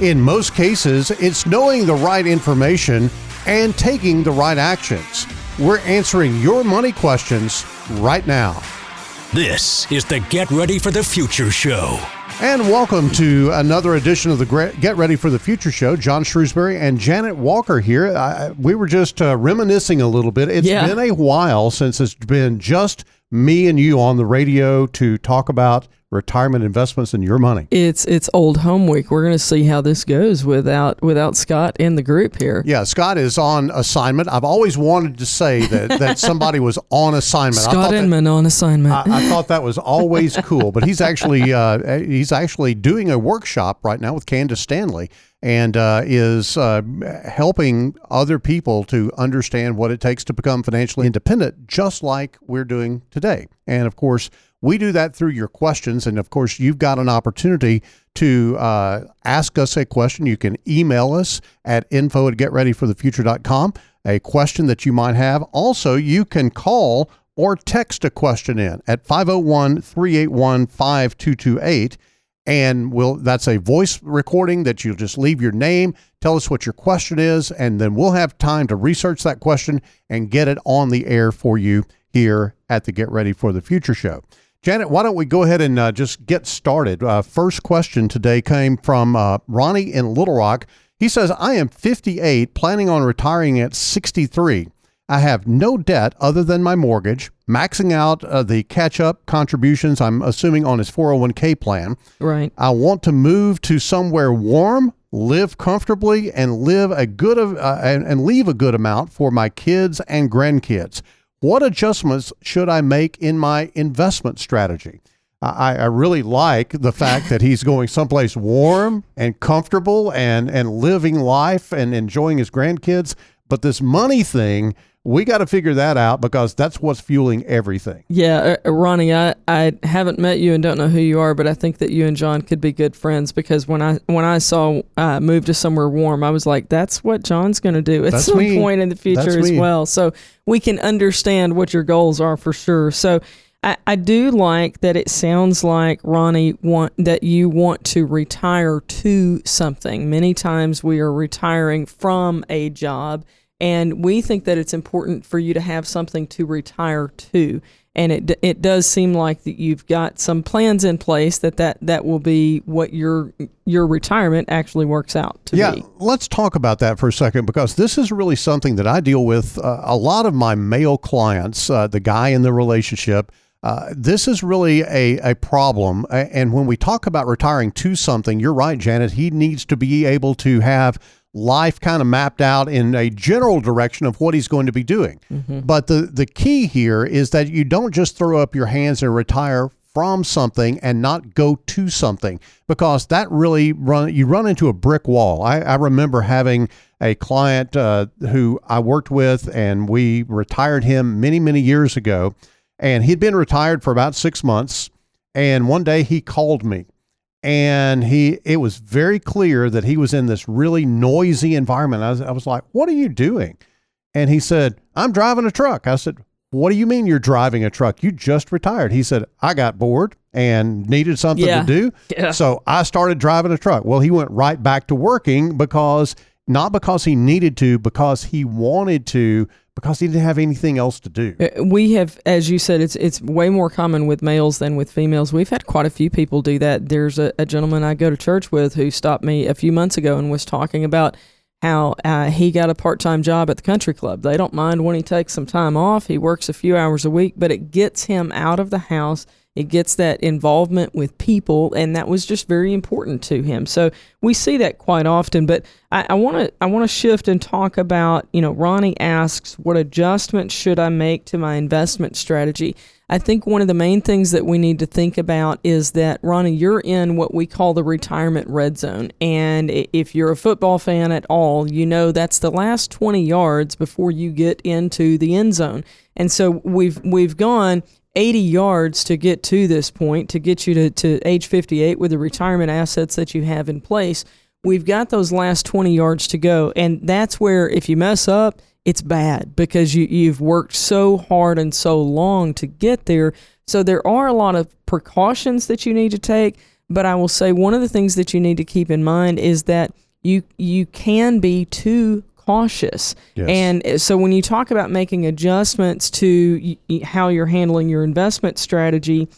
In most cases, it's knowing the right information and taking the right actions. We're answering your money questions right now. This is the Get Ready for the Future show. And welcome to another edition of the Get Ready for the Future show. John Shrewsbury and Janet Walker here. I, we were just uh, reminiscing a little bit. It's Yeah. been a while since it's been just me and you on the radio to talk about retirement investments and your money. It's it's old home week. We're going to see how this goes without without Scott in the group here. Yeah, Scott is on assignment. I've always wanted to say that, that somebody was on assignment. I Scott thought that- Inman on assignment. I, I thought that was always cool, but he's actually uh, he's actually doing a workshop right now with Candace Stanley and uh, is uh, helping other people to understand what it takes to become financially independent, just like we're doing today. And of course, we do that through your questions, and of course, you've got an opportunity to uh, ask us a question. You can email us at info at getreadyforthefuture.com, a question that you might have. Also, you can call or text a question in at 501 381 5228. And we'll, that's a voice recording that you'll just leave your name, tell us what your question is, and then we'll have time to research that question and get it on the air for you here at the Get Ready for the Future show. Janet, why don't we go ahead and uh, just get started? Uh, first question today came from uh, Ronnie in Little Rock. He says, I am 58, planning on retiring at 63. I have no debt other than my mortgage, maxing out uh, the catch up contributions, I'm assuming, on his 401k plan. right. I want to move to somewhere warm, live comfortably, and live a good of, uh, and, and leave a good amount for my kids and grandkids. What adjustments should I make in my investment strategy? I, I really like the fact that he's going someplace warm and comfortable and, and living life and enjoying his grandkids. But this money thing, we got to figure that out because that's what's fueling everything. Yeah, uh, Ronnie, I, I haven't met you and don't know who you are, but I think that you and John could be good friends because when I when I saw uh, move to somewhere warm, I was like, that's what John's going to do at That's some me. point in the future That's as me. well. So we can understand what your goals are for sure. So I, I do like that it sounds like Ronnie want that you want to retire to something. Many times we are retiring from a job and we think that it's important for you to have something to retire to and it it does seem like that you've got some plans in place that that, that will be what your your retirement actually works out to Yeah, be. let's talk about that for a second because this is really something that I deal with uh, a lot of my male clients, uh, the guy in the relationship. Uh, this is really a, a problem. And when we talk about retiring to something, you're right, Janet. He needs to be able to have life kind of mapped out in a general direction of what he's going to be doing. But the, the key here is that you don't just throw up your hands and retire from something and not go to something because that really run you run into a brick wall. I, I remember having a client uh, who I worked with and we retired him many many years ago, and he'd been retired for about six months. And one day he called me, and he it was very clear that he was in this really noisy environment. I was, I was like, "What are you doing?" And he said, I'm driving a truck. I said, What do you mean you're driving a truck? You just retired. He said, I got bored and needed something Yeah. to do. Yeah. So I started driving a truck. Well, he went right back to working because not because he needed to, because he wanted to, because he didn't have anything else to do. Uh, We have, as you said, it's it's way more common with males than with females. We've had quite a few people do that. There's a, a gentleman I go to church with who stopped me a few months ago and was talking about how uh, he got a part time job at the country club. They don't mind when he takes some time off. He works a few hours a week, but it gets him out of the house. It gets that involvement with people, and that was just very important to him. So we see that quite often. But I want to I want to shift and talk about you know Ronnie asks what adjustments should I make to my investment strategy. I think one of the main things that we need to think about is that, Ronnie, you're in what we call the retirement red zone. And if you're a football fan at all, you know that's the last 20 yards before you get into the end zone. And so we've we've gone 80 yards to get to this point, to get you to, to age 58 with the retirement assets that you have in place. We've got those last 20 yards to go. And that's where if you mess up, it's bad because you, you've worked so hard and so long to get there. So there are a lot of precautions that you need to take. But I will say one of the things that you need to keep in mind is that you you can be too cautious. Yes. And uh, so when you talk about making adjustments to how you're handling your investment strategy,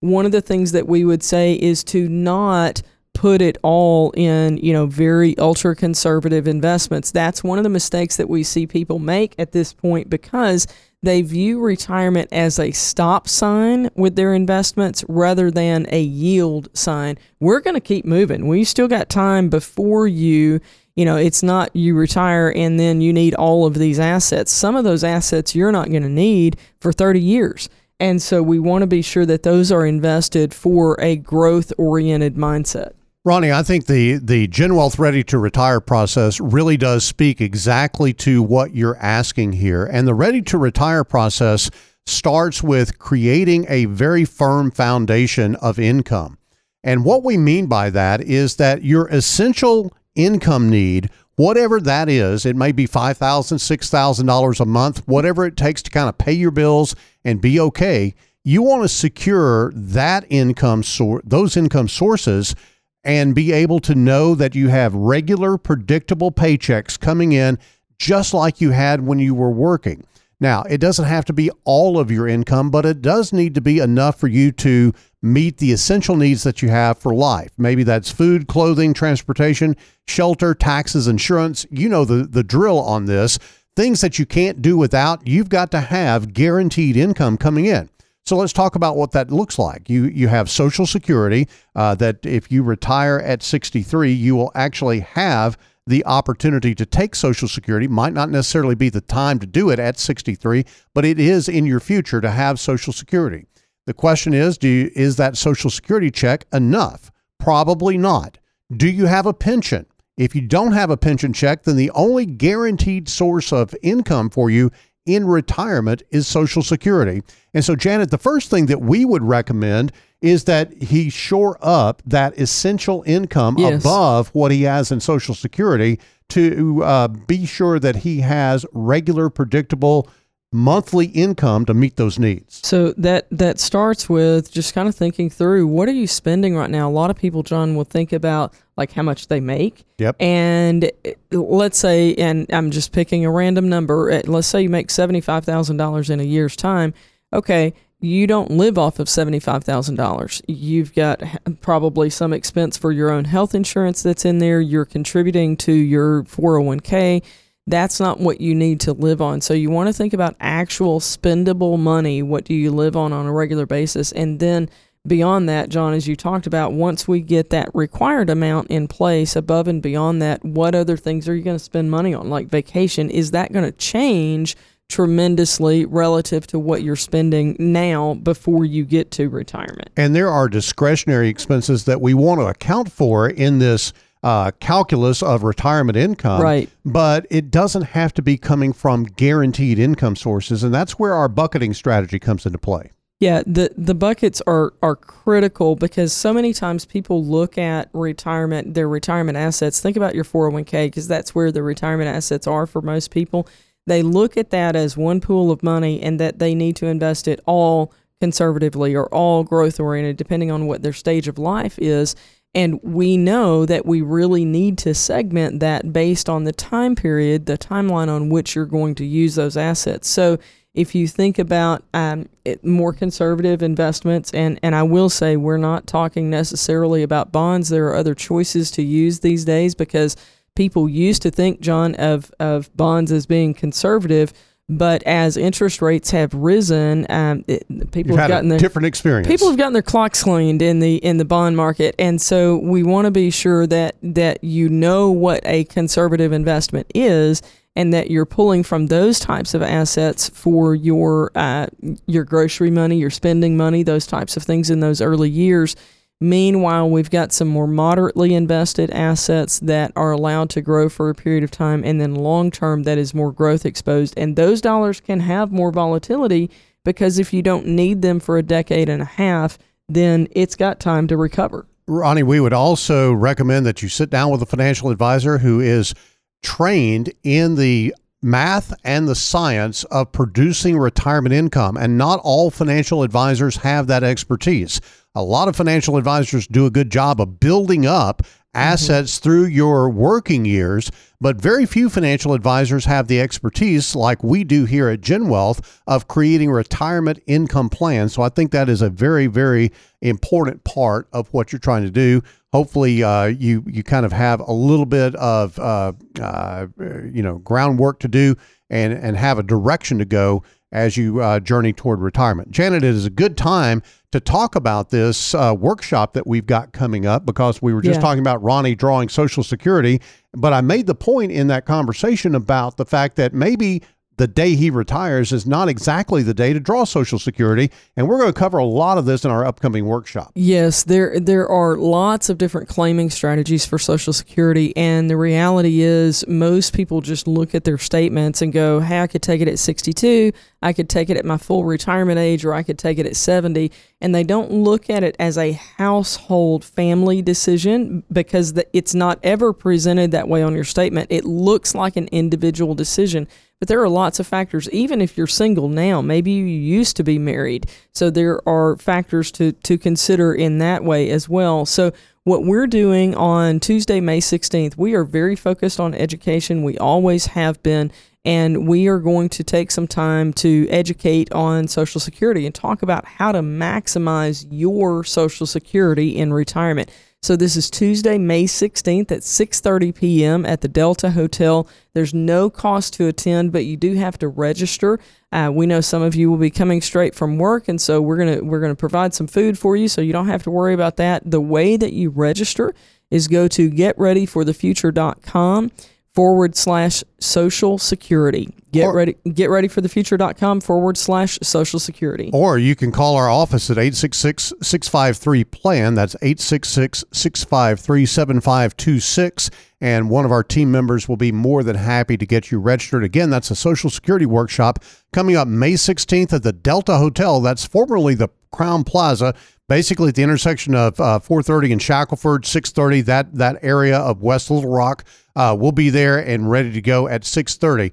one of the things that we would say is to not put it all in, you know, very ultra conservative investments. That's one of the mistakes that we see people make at this point because they view retirement as a stop sign with their investments rather than a yield sign. We're going to keep moving. We still got time before you, you know, it's not you retire and then you need all of these assets. Some of those assets you're not going to need for 30 years. And so we want to be sure that those are invested for a growth oriented mindset. Ronnie, I think the the Gen Wealth Ready to Retire process really does speak exactly to what you're asking here. And the Ready to Retire process starts with creating a very firm foundation of income. And what we mean by that is that your essential income need, whatever that is, it may be $5,000, $6,000 a month, whatever it takes to kind of pay your bills and be okay, you want to secure that income source, those income sources and be able to know that you have regular, predictable paychecks coming in just like you had when you were working. Now, it doesn't have to be all of your income, but it does need to be enough for you to meet the essential needs that you have for life. Maybe that's food, clothing, transportation, shelter, taxes, insurance. You know the, the drill on this. Things that you can't do without, you've got to have guaranteed income coming in. So let's talk about what that looks like. You you have Social Security uh, that if you retire at 63, you will actually have the opportunity to take Social Security. Might not necessarily be the time to do it at 63, but it is in your future to have Social Security. The question is, do you, is that Social Security check enough? Probably not. Do you have a pension? If you don't have a pension check, then the only guaranteed source of income for you in retirement is Social Security. And so, Janet, the first thing that we would recommend is that he shore up that essential income yes. above what he has in Social Security to uh, be sure that he has regular, predictable monthly income to meet those needs. So that that starts with just kind of thinking through what are you spending right now. A lot of people, John, will think about like how much they make. Yep. And let's say, and I'm just picking a random number. Eh, let's say you make seventy five thousand dollars in a year's time. Okay, you don't live off of $75,000. You've got probably some expense for your own health insurance that's in there. You're contributing to your 401k that's not what you need to live on. So you want to think about actual spendable money. What do you live on on a regular basis? And then beyond that, John, as you talked about, once we get that required amount in place, above and beyond that, what other things are you going to spend money on? Like vacation, is that going to change? tremendously relative to what you're spending now before you get to retirement. And there are discretionary expenses that we want to account for in this uh, calculus of retirement income. Right. But it doesn't have to be coming from guaranteed income sources. And that's where our bucketing strategy comes into play. Yeah, the, the buckets are, are critical because so many times people look at retirement, their retirement assets. Think about your 401k because that's where the retirement assets are for most people. They look at that as one pool of money and that they need to invest it all conservatively or all growth oriented, depending on what their stage of life is. And we know that we really need to segment that based on the time period, the timeline on which you're going to use those assets. So if you think about um, it, more conservative investments, and, and I will say we're not talking necessarily about bonds, there are other choices to use these days because people used to think, John, of, of bonds as being conservative But as interest rates have risen, um, it, people You've have gotten a their different experience. people have gotten their clocks cleaned in the in the bond market, and so we want to be sure that that you know what a conservative investment is, and that you're pulling from those types of assets for your uh, your grocery money, your spending money, those types of things in those early years. Meanwhile, we've got some more moderately invested assets that are allowed to grow for a period of time, and then long term that is more growth exposed. And those dollars can have more volatility because if you don't need them for a decade and a half, then it's got time to recover. Ronnie, we would also recommend that you sit down with a financial advisor who is trained in the math and the science of producing retirement income. And not all financial advisors have that expertise. A lot of financial advisors do a good job of building up assets through your working years, but very few financial advisors have the expertise like we do here at Gen Wealth of creating retirement income plans. So I think that is a very, very important part of what you're trying to do. Hopefully, uh, you you kind of have a little bit of uh, uh, you know groundwork to do and and have a direction to go as you uh, journey toward retirement. Janet, it is a good time to talk about this uh, workshop that we've got coming up because we were just Yeah. talking about Ronnie drawing Social Security. But I made the point in that conversation about the fact that maybe the day he retires is not exactly the day to draw Social Security. And we're going to cover a lot of this in our upcoming workshop. Yes, there there are lots of different claiming strategies for Social Security, and the reality is most people just look at their statements and go, "Hey, I could take it at 62, I could take it at my full retirement age, or I could take it at 70," and they don't look at it as a household family decision because the, it's not ever presented that way on your statement. It looks like an individual decision. But there are lots of factors. Even if you're single now, maybe you used to be married. So there are factors to, to consider in that way as well. So what we're doing on Tuesday, May 16th, we are very focused on education. We always have been. And we are going to take some time to educate on Social Security and talk about how to maximize your Social Security in retirement. So this is Tuesday, May 16th at 6:30 p.m. at the Delta Hotel. There's no cost to attend, but you do have to register. Uh, we know some of you will be coming straight from work, and so we're gonna we're gonna provide some food for you, so you don't have to worry about that. The way that you register is go to getreadyforthefuture.com forward slash social security. Get Or- ready get ready for the future.com forward slash social security. Or you can call our office at 866 653 PLAN. That's 866 653 7526. And one of our team members will be more than happy to get you registered. Again, that's a Social Security workshop coming up May 16th at the Delta Hotel. That's formerly the Crowne Plaza, basically at the intersection of uh, 430 and Shackleford, 630, that, that area of West Little Rock. Uh, we'll be there and ready to go at 630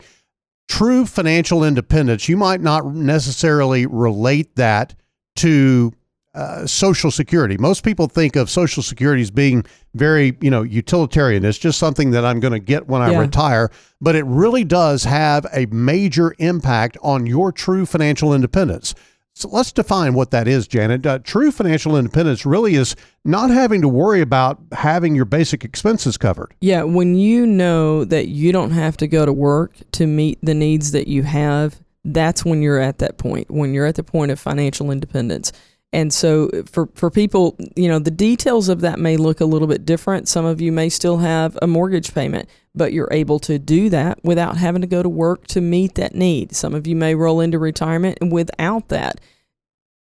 true financial independence, you might not necessarily relate that to uh, Social Security. Most people think of Social Security as being very, you know, utilitarian. It's just something that I'm going to get when I Yeah. retire. But it really does have a major impact on your true financial independence. So let's define what that is, Janet. Uh, true financial independence really is not having to worry about having your basic expenses covered. Yeah, when you know that you don't have to go to work to meet the needs that you have, that's when you're at that point, when you're at the point of financial independence. And so for for people, you know, the details of that may look a little bit different. Some of you may still have a mortgage payment, but you're able to do that without having to go to work to meet that need. Some of you may roll into retirement without that.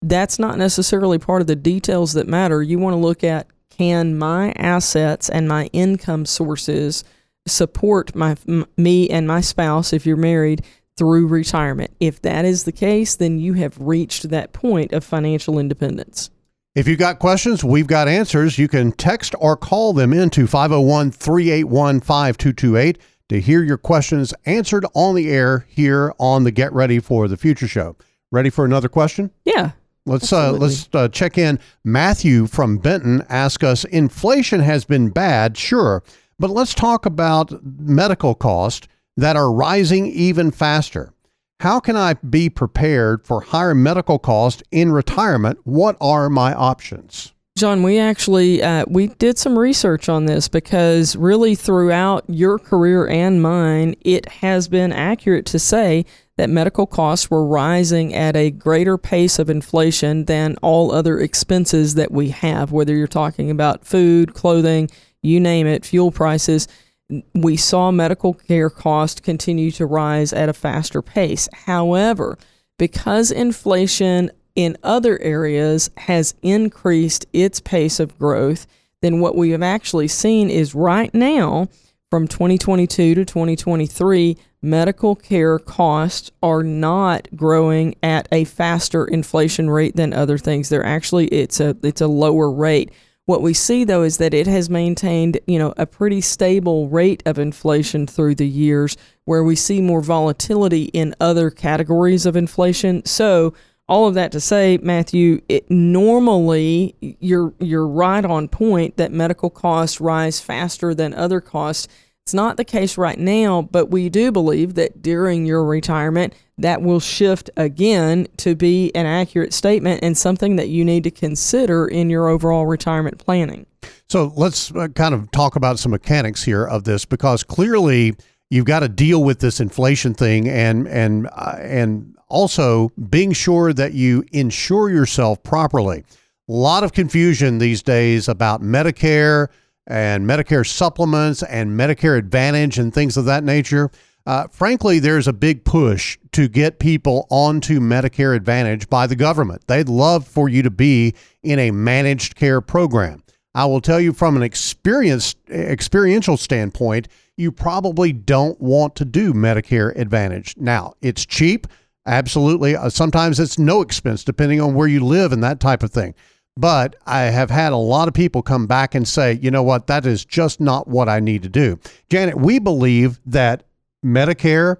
That's not necessarily part of the details that matter. You want to look at can my assets and my income sources support my m- me and my spouse if you're married through retirement. If that is the case, then you have reached that point of financial independence. If you've got questions, we've got answers. You can text or call them into 501 381 5228 to hear your questions answered on the air here on the Get Ready for the Future show. Ready for another question? Yeah. Let's uh, let's uh, check in. Matthew from Benton asked us: Inflation has been bad, sure, but let's talk about medical costs that are rising even faster. How can I be prepared for higher medical costs in retirement? What are my options? John, we actually uh, we did some research on this because really throughout your career and mine, it has been accurate to say that medical costs were rising at a greater pace of inflation than all other expenses that we have. Whether you're talking about food, clothing, you name it, fuel prices, we saw medical care costs continue to rise at a faster pace. However, because inflation in other areas has increased its pace of growth, then what we have actually seen is right now, from 2022 to 2023, medical care costs are not growing at a faster inflation rate than other things. They're actually it's a it's a lower rate. What we see though is that it has maintained, you know, a pretty stable rate of inflation through the years where we see more volatility in other categories of inflation. So all of that to say, Matthew, it normally you're you're right on point that medical costs rise faster than other costs. It's not the case right now, but we do believe that during your retirement, that will shift again to be an accurate statement and something that you need to consider in your overall retirement planning. So let's uh, kind of talk about some mechanics here of this because clearly you've got to deal with this inflation thing and and uh, and also, being sure that you insure yourself properly. A lot of confusion these days about Medicare and Medicare supplements and Medicare Advantage and things of that nature. Uh, frankly, there's a big push to get people onto Medicare Advantage by the government. They'd love for you to be in a managed care program. I will tell you from an experience experiential standpoint, you probably don't want to do Medicare Advantage. Now, it's cheap. Absolutely. Uh, sometimes it's no expense depending on where you live and that type of thing. But I have had a lot of people come back and say, you know what, that is just not what I need to do. Janet, we believe that Medicare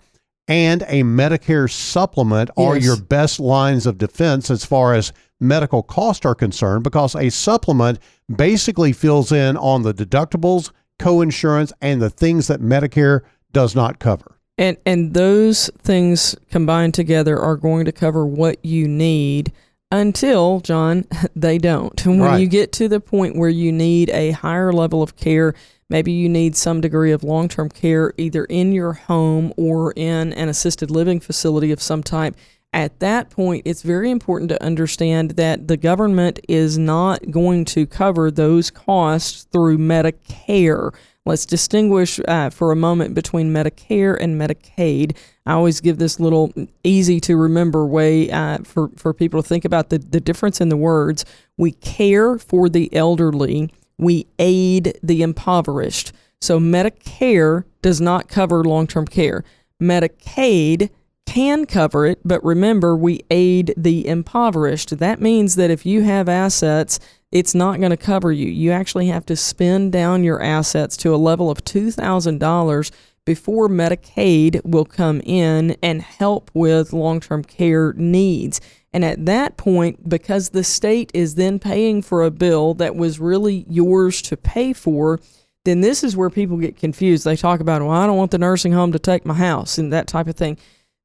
and a Medicare supplement yes. are your best lines of defense as far as medical costs are concerned because a supplement basically fills in on the deductibles, co-insurance, and the things that Medicare does not cover. And and those things combined together are going to cover what you need until John they don't. When right. you get to the point where you need a higher level of care, maybe you need some degree of long-term care either in your home or in an assisted living facility of some type. At that point, it's very important to understand that the government is not going to cover those costs through Medicare Let's distinguish uh, for a moment between Medicare and Medicaid. I always give this little easy to remember way uh, for, for people to think about the, the difference in the words. We care for the elderly, we aid the impoverished. So Medicare does not cover long term care. Medicaid can cover it, but remember, we aid the impoverished. That means that if you have assets it's not going to cover you. You actually have to spend down your assets to a level of $2,000 before Medicaid will come in and help with long term care needs. And at that point, because the state is then paying for a bill that was really yours to pay for, then this is where people get confused. They talk about, well, I don't want the nursing home to take my house and that type of thing.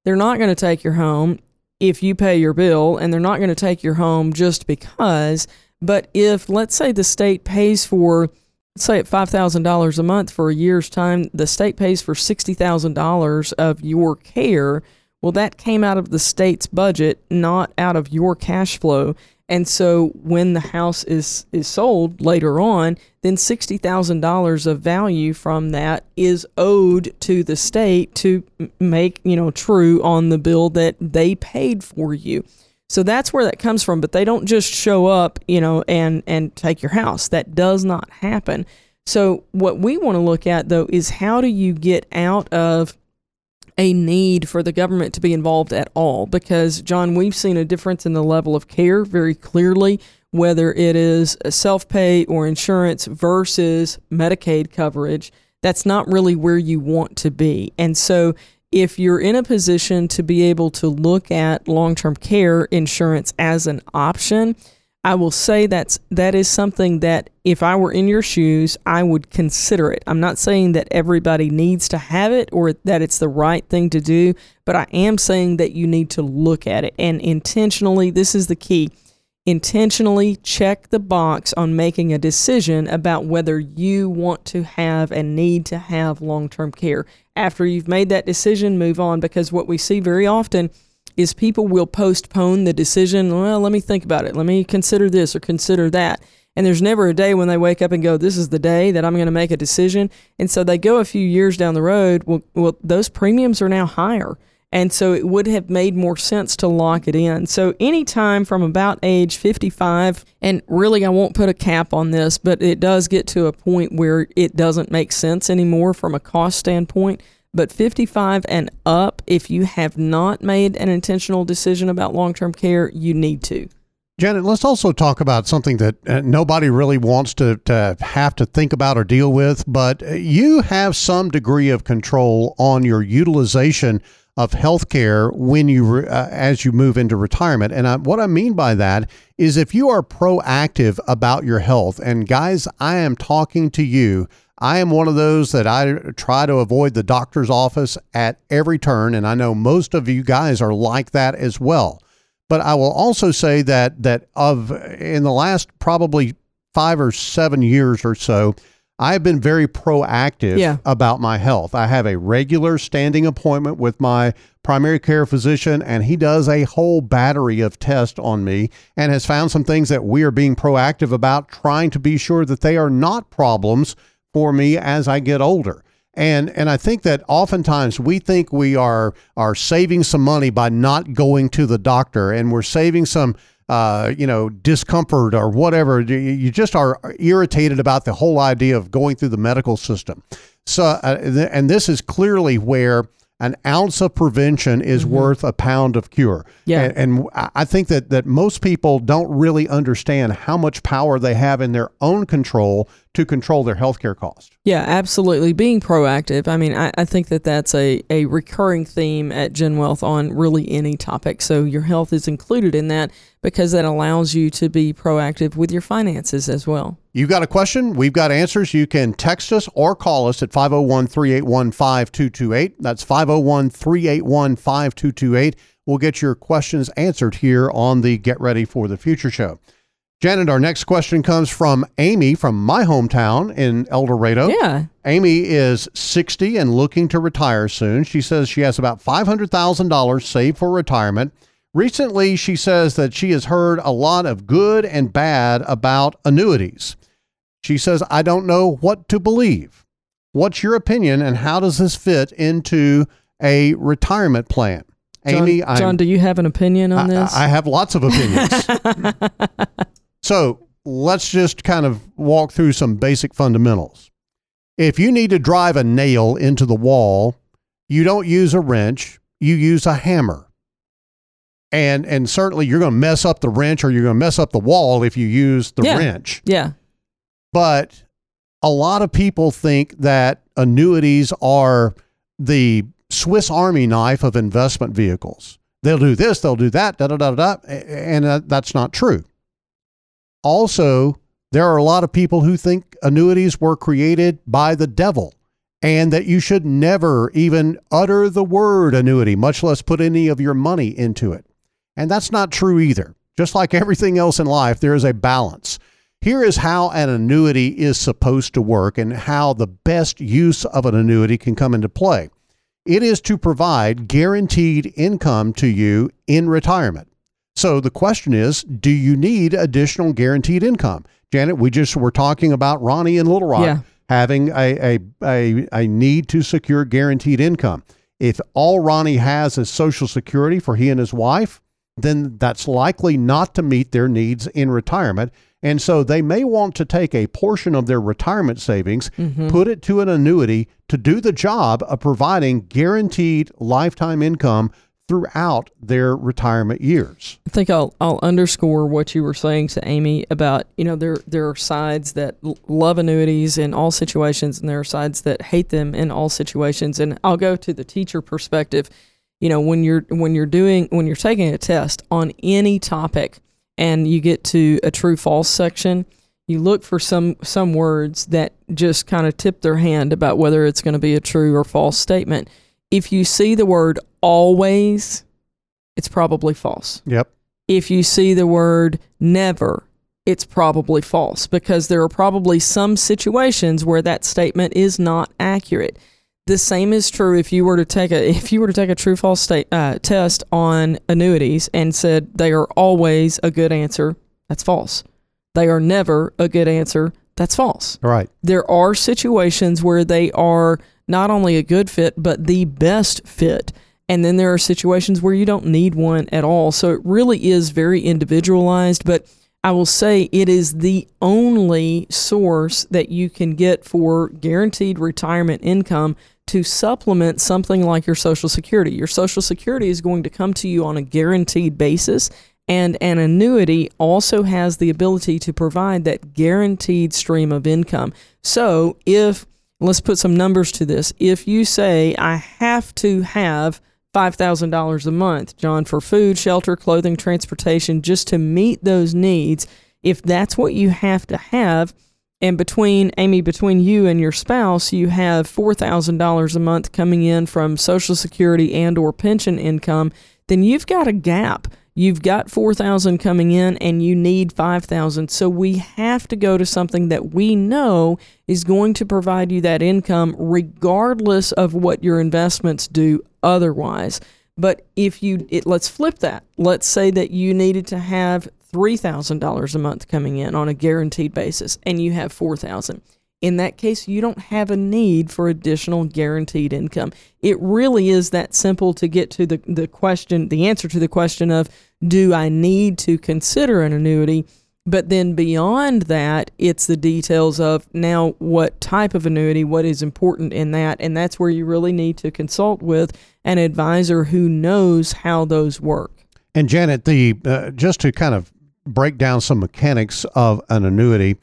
They're not going to take your home if you pay your bill, and they're not going to take your home just because but if, let's say, the state pays for, let's say, at $5,000 a month for a year's time, the state pays for $60,000 of your care. Well, that came out of the state's budget, not out of your cash flow. And so when the house is, is sold later on, then $60,000 of value from that is owed to the state to make, you know, true on the bill that they paid for you. So that's where that comes from. But they don't just show up, you know, and and take your house. That does not happen. So what we want to look at though is how do you get out of a need for the government to be involved at all? Because John, we've seen a difference in the level of care very clearly, whether it is self pay or insurance versus Medicaid coverage. That's not really where you want to be. And so if you're in a position to be able to look at long-term care insurance as an option, I will say that's that is something that if I were in your shoes, I would consider it. I'm not saying that everybody needs to have it or that it's the right thing to do, but I am saying that you need to look at it and intentionally this is the key. intentionally check the box on making a decision about whether you want to have and need to have long term care. After you've made that decision, move on because what we see very often is people will postpone the decision. Well, let me think about it. Let me consider this or consider that. And there's never a day when they wake up and go, This is the day that I'm going to make a decision. And so they go a few years down the road. Well, well, those premiums are now higher. And so it would have made more sense to lock it in. So anytime from about age 55, and really I won't put a cap on this, but it does get to a point where it doesn't make sense anymore from a cost standpoint. But 55 and up, if you have not made an intentional decision about long term care, you need to. Janet, let's also talk about something that uh, nobody really wants to, to have to think about or deal with, but you have some degree of control on your utilization of healthcare when you uh, as you move into retirement. And I, what I mean by that is if you are proactive about your health, and guys, I am talking to you. I am one of those that I try to avoid the doctor's office at every turn, and I know most of you guys are like that as well. But I will also say that that of in the last probably five or seven years or so, I've been very proactive Yeah. about my health. I have a regular standing appointment with my primary care physician, and he does a whole battery of tests on me and has found some things that we are being proactive about, trying to be sure that they are not problems for me as I get older. And and I think that oftentimes we think we are are saving some money by not going to the doctor, and we're saving some uh, you know discomfort or whatever. You- just are irritated about the whole idea of going through the medical system. So uh, and this is clearly where an ounce of prevention is worth a pound of cure. Yeah. And, and I I think that that most people don't really understand how much power they have in their own control to control their healthcare cost. Yeah, absolutely. Being proactive. I mean, I, I think that that's a, a recurring theme at Gen Wealth on really any topic. So your health is included in that because that allows you to be proactive with your finances as well. You've got a question? We've got answers. You can text us or call us at 501 381 5228. That's 501 381 5228. We'll get your questions answered here on the Get Ready for the Future show. Janet, our next question comes from Amy from my hometown in El Dorado. Yeah. Amy is 60 and looking to retire soon. She says she has about $500,000 saved for retirement. Recently, she says that she has heard a lot of good and bad about annuities. She says, I don't know what to believe. What's your opinion, and how does this fit into a retirement plan? Amy, John, I'm- do you have an opinion on I- this? I, have lots of opinions. so let's just kind of walk through some basic fundamentals. If you need to drive a nail into the wall, you don't use a wrench, you use a hammer. And and certainly you're going to mess up the wrench or you're going to mess up the wall if you use the Yeah. wrench. yeah. But a lot of people think that annuities are the Swiss Army knife of investment vehicles. They'll do this, they'll do that, da da da da, and uh, that's not true. Also, there are a lot of people who think annuities were created by the devil and that you should never even utter the word annuity, much less put any of your money into it. And that's not true either. Just like everything else in life, there is a balance. Here is how an annuity is supposed to work and how the best use of an annuity can come into play. It is to provide guaranteed income to you in retirement. So the question is, do you need additional guaranteed income? Janet, we just were talking about Ronnie in Little Rock Yeah. having a, a, a, a need to secure guaranteed income. If all Ronnie has is Social Security for he and his wife, then that's likely not to meet their needs in retirement. And so they may want to take a portion of their retirement savings, mm-hmm. put it to an annuity to do the job of providing guaranteed lifetime income throughout their retirement years. I think I'll I'll underscore what you were saying to Amy about you know there there are sides that love annuities in all situations and there are sides that hate them in all situations and I'll go to the teacher perspective. You know when you're when you're doing when you're taking a test on any topic and you get to a true false section, you look for some some words that just kind of tip their hand about whether it's going to be a true or false statement. If you see the word always, it's probably false Yep. If you see the word never, it's probably false because there are probably some situations where that statement is not accurate. The same is true if you were to take a if you were to take a true false state uh, test on annuities and said they are always a good answer. That's false. They are never a good answer. That's false. Right. There are situations where they are not only a good fit but the best fit. And then there are situations where you don't need one at all. So it really is very individualized, but I will say it is the only source that you can get for guaranteed retirement income to supplement something like your Social Security. Your Social Security is going to come to you on a guaranteed basis, and an annuity also has the ability to provide that guaranteed stream of income. So, if let's put some numbers to this, if you say, I have to have $5,000 a month, John, for food, shelter, clothing, transportation, just to meet those needs. If that's what you have to have, and between Amy, between you and your spouse, you have $4,000 a month coming in from Social Security and or pension income, then you've got a gap. You've got 4,000 coming in and you need 5,000. So we have to go to something that we know is going to provide you that income regardless of what your investments do otherwise. But if you, it, let's flip that. Let's say that you needed to have $3,000 a month coming in on a guaranteed basis and you have 4,000. In that case, you don't have a need for additional guaranteed income. It really is that simple to get to the, the question, the answer to the question of do I need to consider an annuity? But then beyond that, it's the details of now what type of annuity, what is important in that. And that's where you really need to consult with an advisor who knows how those work. And Janet, the uh, just to kind of break down some mechanics of an annuity,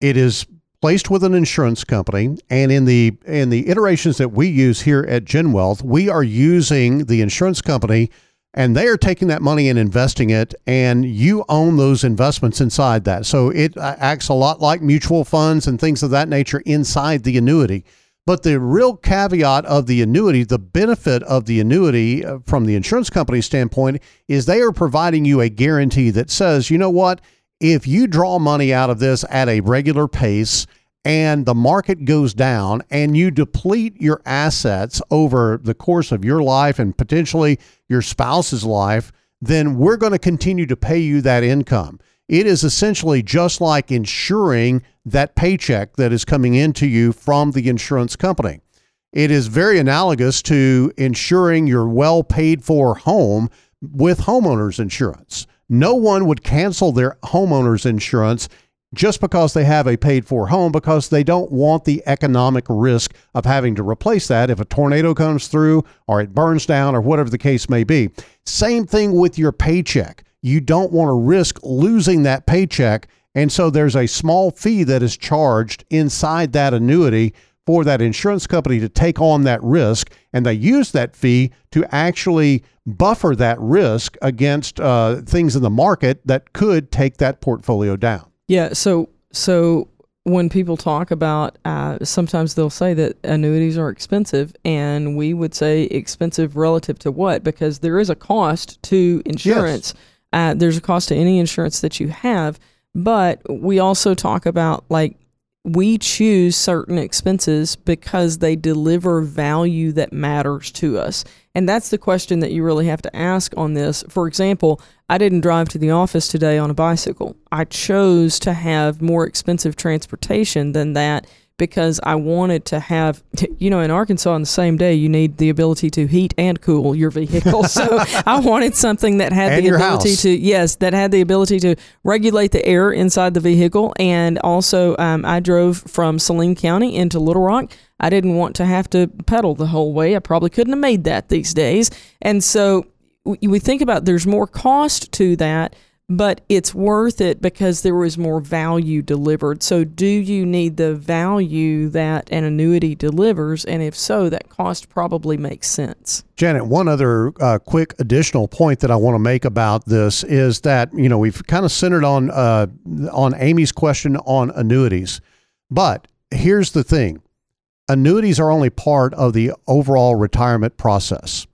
it is placed with an insurance company, and in the in the iterations that we use here at GenWealth, we are using the insurance company and they are taking that money and investing it and you own those investments inside that. So it uh, acts a lot like mutual funds and things of that nature inside the annuity. But the real caveat of the annuity the benefit of the annuity uh, from the insurance company standpoint is they are providing you a guarantee that says you know what? If you draw money out of this at a regular pace and the market goes down and you deplete your assets over the course of your life and potentially your spouse's life, then we're going to continue to pay you that income. It is essentially just like insuring that paycheck that is coming into you from the insurance company. It is very analogous to insuring your well paid for home with homeowners insurance. No one would cancel their homeowners insurance just because they have a paid for home because they don't want the economic risk of having to replace that if a tornado comes through or it burns down or whatever the case may be. Same thing with your paycheck. You don't want to risk losing that paycheck. And so there's a small fee that is charged inside that annuity for that insurance company to take on that risk. And they use that fee to actually buffer that risk against uh, things in the market that could take that portfolio down. Yeah. So so when people talk about, uh, sometimes they'll say that annuities are expensive, and we would say expensive relative to what? Because there is a cost to insurance. Yes. Uh, there's a cost to any insurance that you have, but we also talk about like we choose certain expenses because they deliver value that matters to us. And that's the question that you really have to ask on this. For example, I didn't drive to the office today on a bicycle. I chose to have more expensive transportation than that because I wanted to have, you know, in Arkansas on the same day, you need the ability to heat and cool your vehicle. so I wanted something that had and the ability house. to, yes, that had the ability to regulate the air inside the vehicle. And also, um, I drove from Saline County into Little Rock. I didn't want to have to pedal the whole way. I probably couldn't have made that these days. And so we think about there's more cost to that but it's worth it because there was more value delivered. So, do you need the value that an annuity delivers? And if so, that cost probably makes sense. Janet, one other uh, quick additional point that I want to make about this is that you know we've kind of centered on uh, on Amy's question on annuities, but here's the thing: annuities are only part of the overall retirement process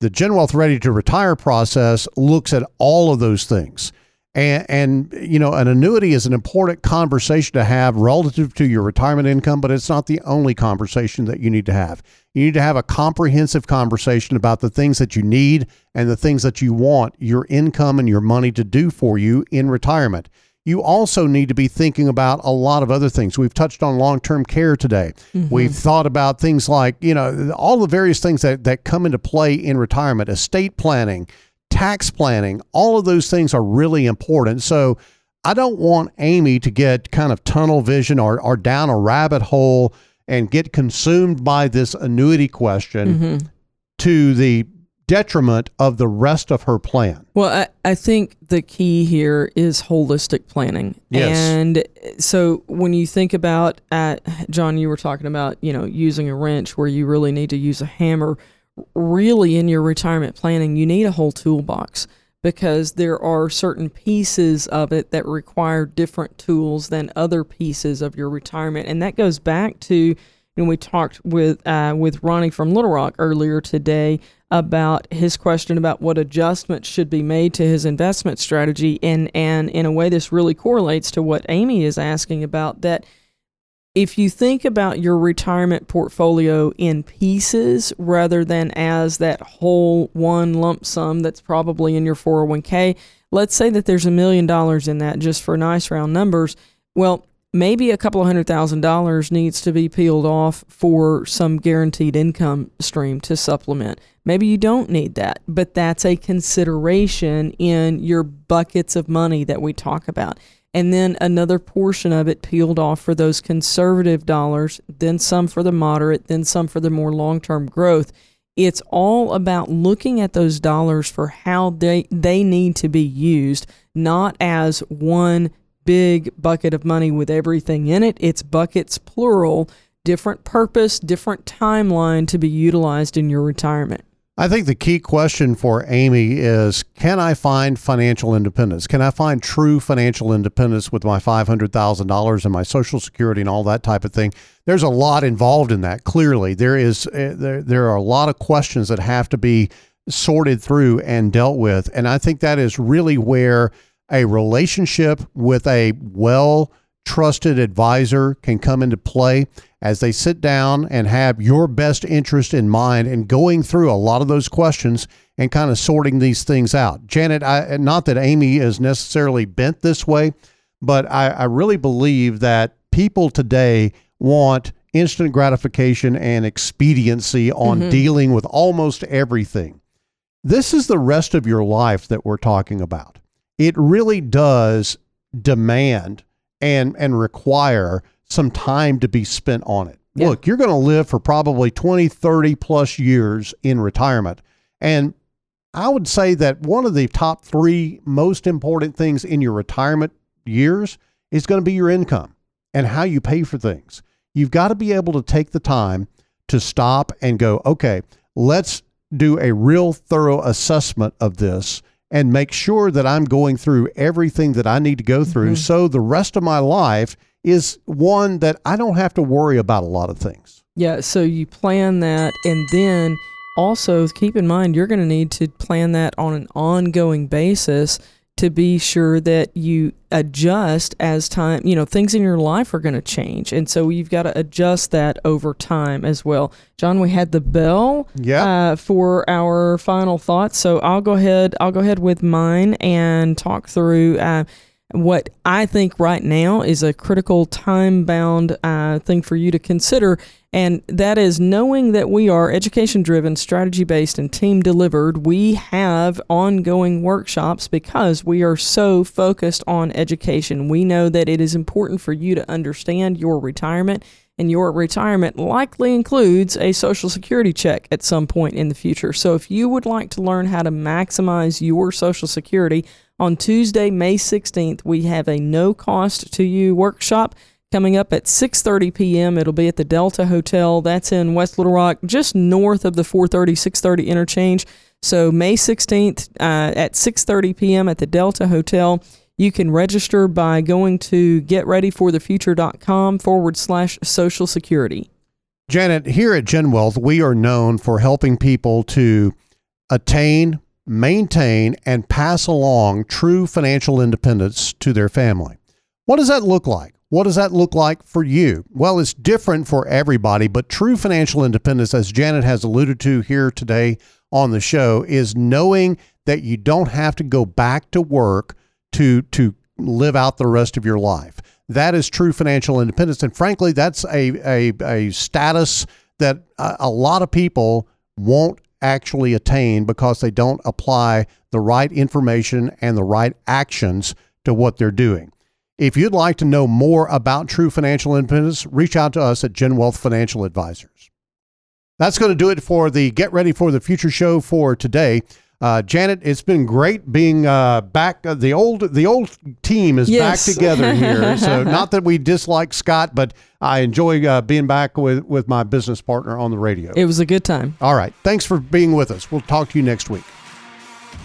The Gen Wealth Ready to Retire process looks at all of those things. And, and, you know, an annuity is an important conversation to have relative to your retirement income, but it's not the only conversation that you need to have. You need to have a comprehensive conversation about the things that you need and the things that you want your income and your money to do for you in retirement. You also need to be thinking about a lot of other things. We've touched on long term care today. Mm-hmm. We've thought about things like, you know, all the various things that, that come into play in retirement, estate planning, tax planning, all of those things are really important. So I don't want Amy to get kind of tunnel vision or, or down a rabbit hole and get consumed by this annuity question mm-hmm. to the detriment of the rest of her plan. Well, I, I think the key here is holistic planning. Yes. And so when you think about, uh, John, you were talking about, you know, using a wrench where you really need to use a hammer really in your retirement planning, you need a whole toolbox because there are certain pieces of it that require different tools than other pieces of your retirement. And that goes back to, know, we talked with uh, with Ronnie from Little Rock earlier today about his question about what adjustments should be made to his investment strategy, and and in a way, this really correlates to what Amy is asking about that if you think about your retirement portfolio in pieces rather than as that whole one lump sum that's probably in your 401k, let's say that there's a million dollars in that just for nice round numbers. Well, maybe a couple of hundred thousand dollars needs to be peeled off for some guaranteed income stream to supplement. Maybe you don't need that, but that's a consideration in your buckets of money that we talk about and then another portion of it peeled off for those conservative dollars, then some for the moderate, then some for the more long term growth. It's all about looking at those dollars for how they, they need to be used, not as one big bucket of money with everything in it. It's buckets, plural, different purpose, different timeline to be utilized in your retirement. I think the key question for Amy is can I find financial independence? Can I find true financial independence with my $500,000 and my social security and all that type of thing? There's a lot involved in that. Clearly, there is uh, there, there are a lot of questions that have to be sorted through and dealt with, and I think that is really where a relationship with a well trusted advisor can come into play as they sit down and have your best interest in mind and going through a lot of those questions and kind of sorting these things out. Janet, I, not that Amy is necessarily bent this way, but I, I really believe that people today want instant gratification and expediency on mm-hmm. dealing with almost everything. This is the rest of your life that we're talking about. It really does demand and and require some time to be spent on it. Yeah. Look, you're going to live for probably 20, 30 plus years in retirement. And I would say that one of the top 3 most important things in your retirement years is going to be your income and how you pay for things. You've got to be able to take the time to stop and go, okay, let's do a real thorough assessment of this and make sure that I'm going through everything that I need to go through mm-hmm. so the rest of my life is one that I don't have to worry about a lot of things. Yeah, so you plan that and then also keep in mind you're going to need to plan that on an ongoing basis to be sure that you adjust as time, you know, things in your life are going to change. And so you've got to adjust that over time as well. John, we had the bell yeah. Uh, for our final thoughts. So I'll go ahead, I'll go ahead with mine and talk through uh, what I think right now is a critical time bound uh, thing for you to consider. And that is knowing that we are education driven, strategy based, and team delivered. We have ongoing workshops because we are so focused on education. We know that it is important for you to understand your retirement, and your retirement likely includes a Social Security check at some point in the future. So if you would like to learn how to maximize your Social Security, on Tuesday, May 16th, we have a no cost to you workshop coming up at 6:30 p.m. It'll be at the Delta Hotel. That's in West Little Rock, just north of the 430 630 interchange. So May 16th uh, at 6:30 p.m. at the Delta Hotel. You can register by going to getreadyforthefuture.com forward slash social security. Janet, here at GenWealth, we are known for helping people to attain, maintain, and pass along true financial independence to their family. What does that look like? What does that look like for you? Well, it's different for everybody, but true financial independence, as Janet has alluded to here today on the show, is knowing that you don't have to go back to work to to live out the rest of your life. That is true financial independence, and frankly, that's a a, a status that a, a lot of people won't actually attain because they don't apply the right information and the right actions to what they're doing. If you'd like to know more about true financial independence, reach out to us at Gen Wealth Financial Advisors. That's going to do it for the Get Ready for the Future show for today. Uh, Janet, it's been great being uh, back. Uh, the old the old team is Yes. back together here. so not that we dislike Scott, but I enjoy uh, being back with with my business partner on the radio. It was a good time. All right, thanks for being with us. We'll talk to you next week.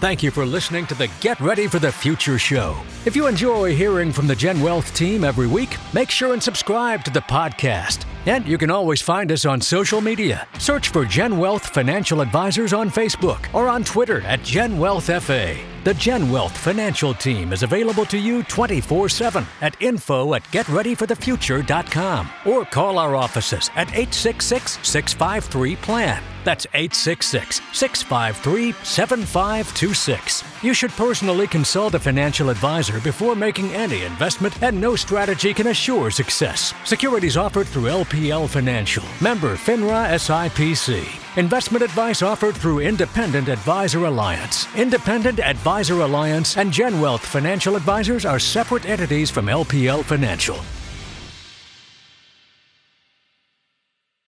Thank you for listening to the Get Ready for the Future show. If you enjoy hearing from the Gen Wealth team every week, make sure and subscribe to the podcast. And you can always find us on social media. Search for Gen Wealth Financial Advisors on Facebook or on Twitter at Gen Wealth FA. The Gen Wealth Financial Team is available to you 24 7 at info at getreadyforthefuture.com or call our offices at 866 653 PLAN. That's 866 653 7526. You should personally consult a financial advisor before making any investment, and no strategy can assure success. Securities offered through LPL Financial, member FINRA SIPC. Investment advice offered through Independent Advisor Alliance. Independent Advisor Alliance and Gen Wealth Financial Advisors are separate entities from LPL Financial.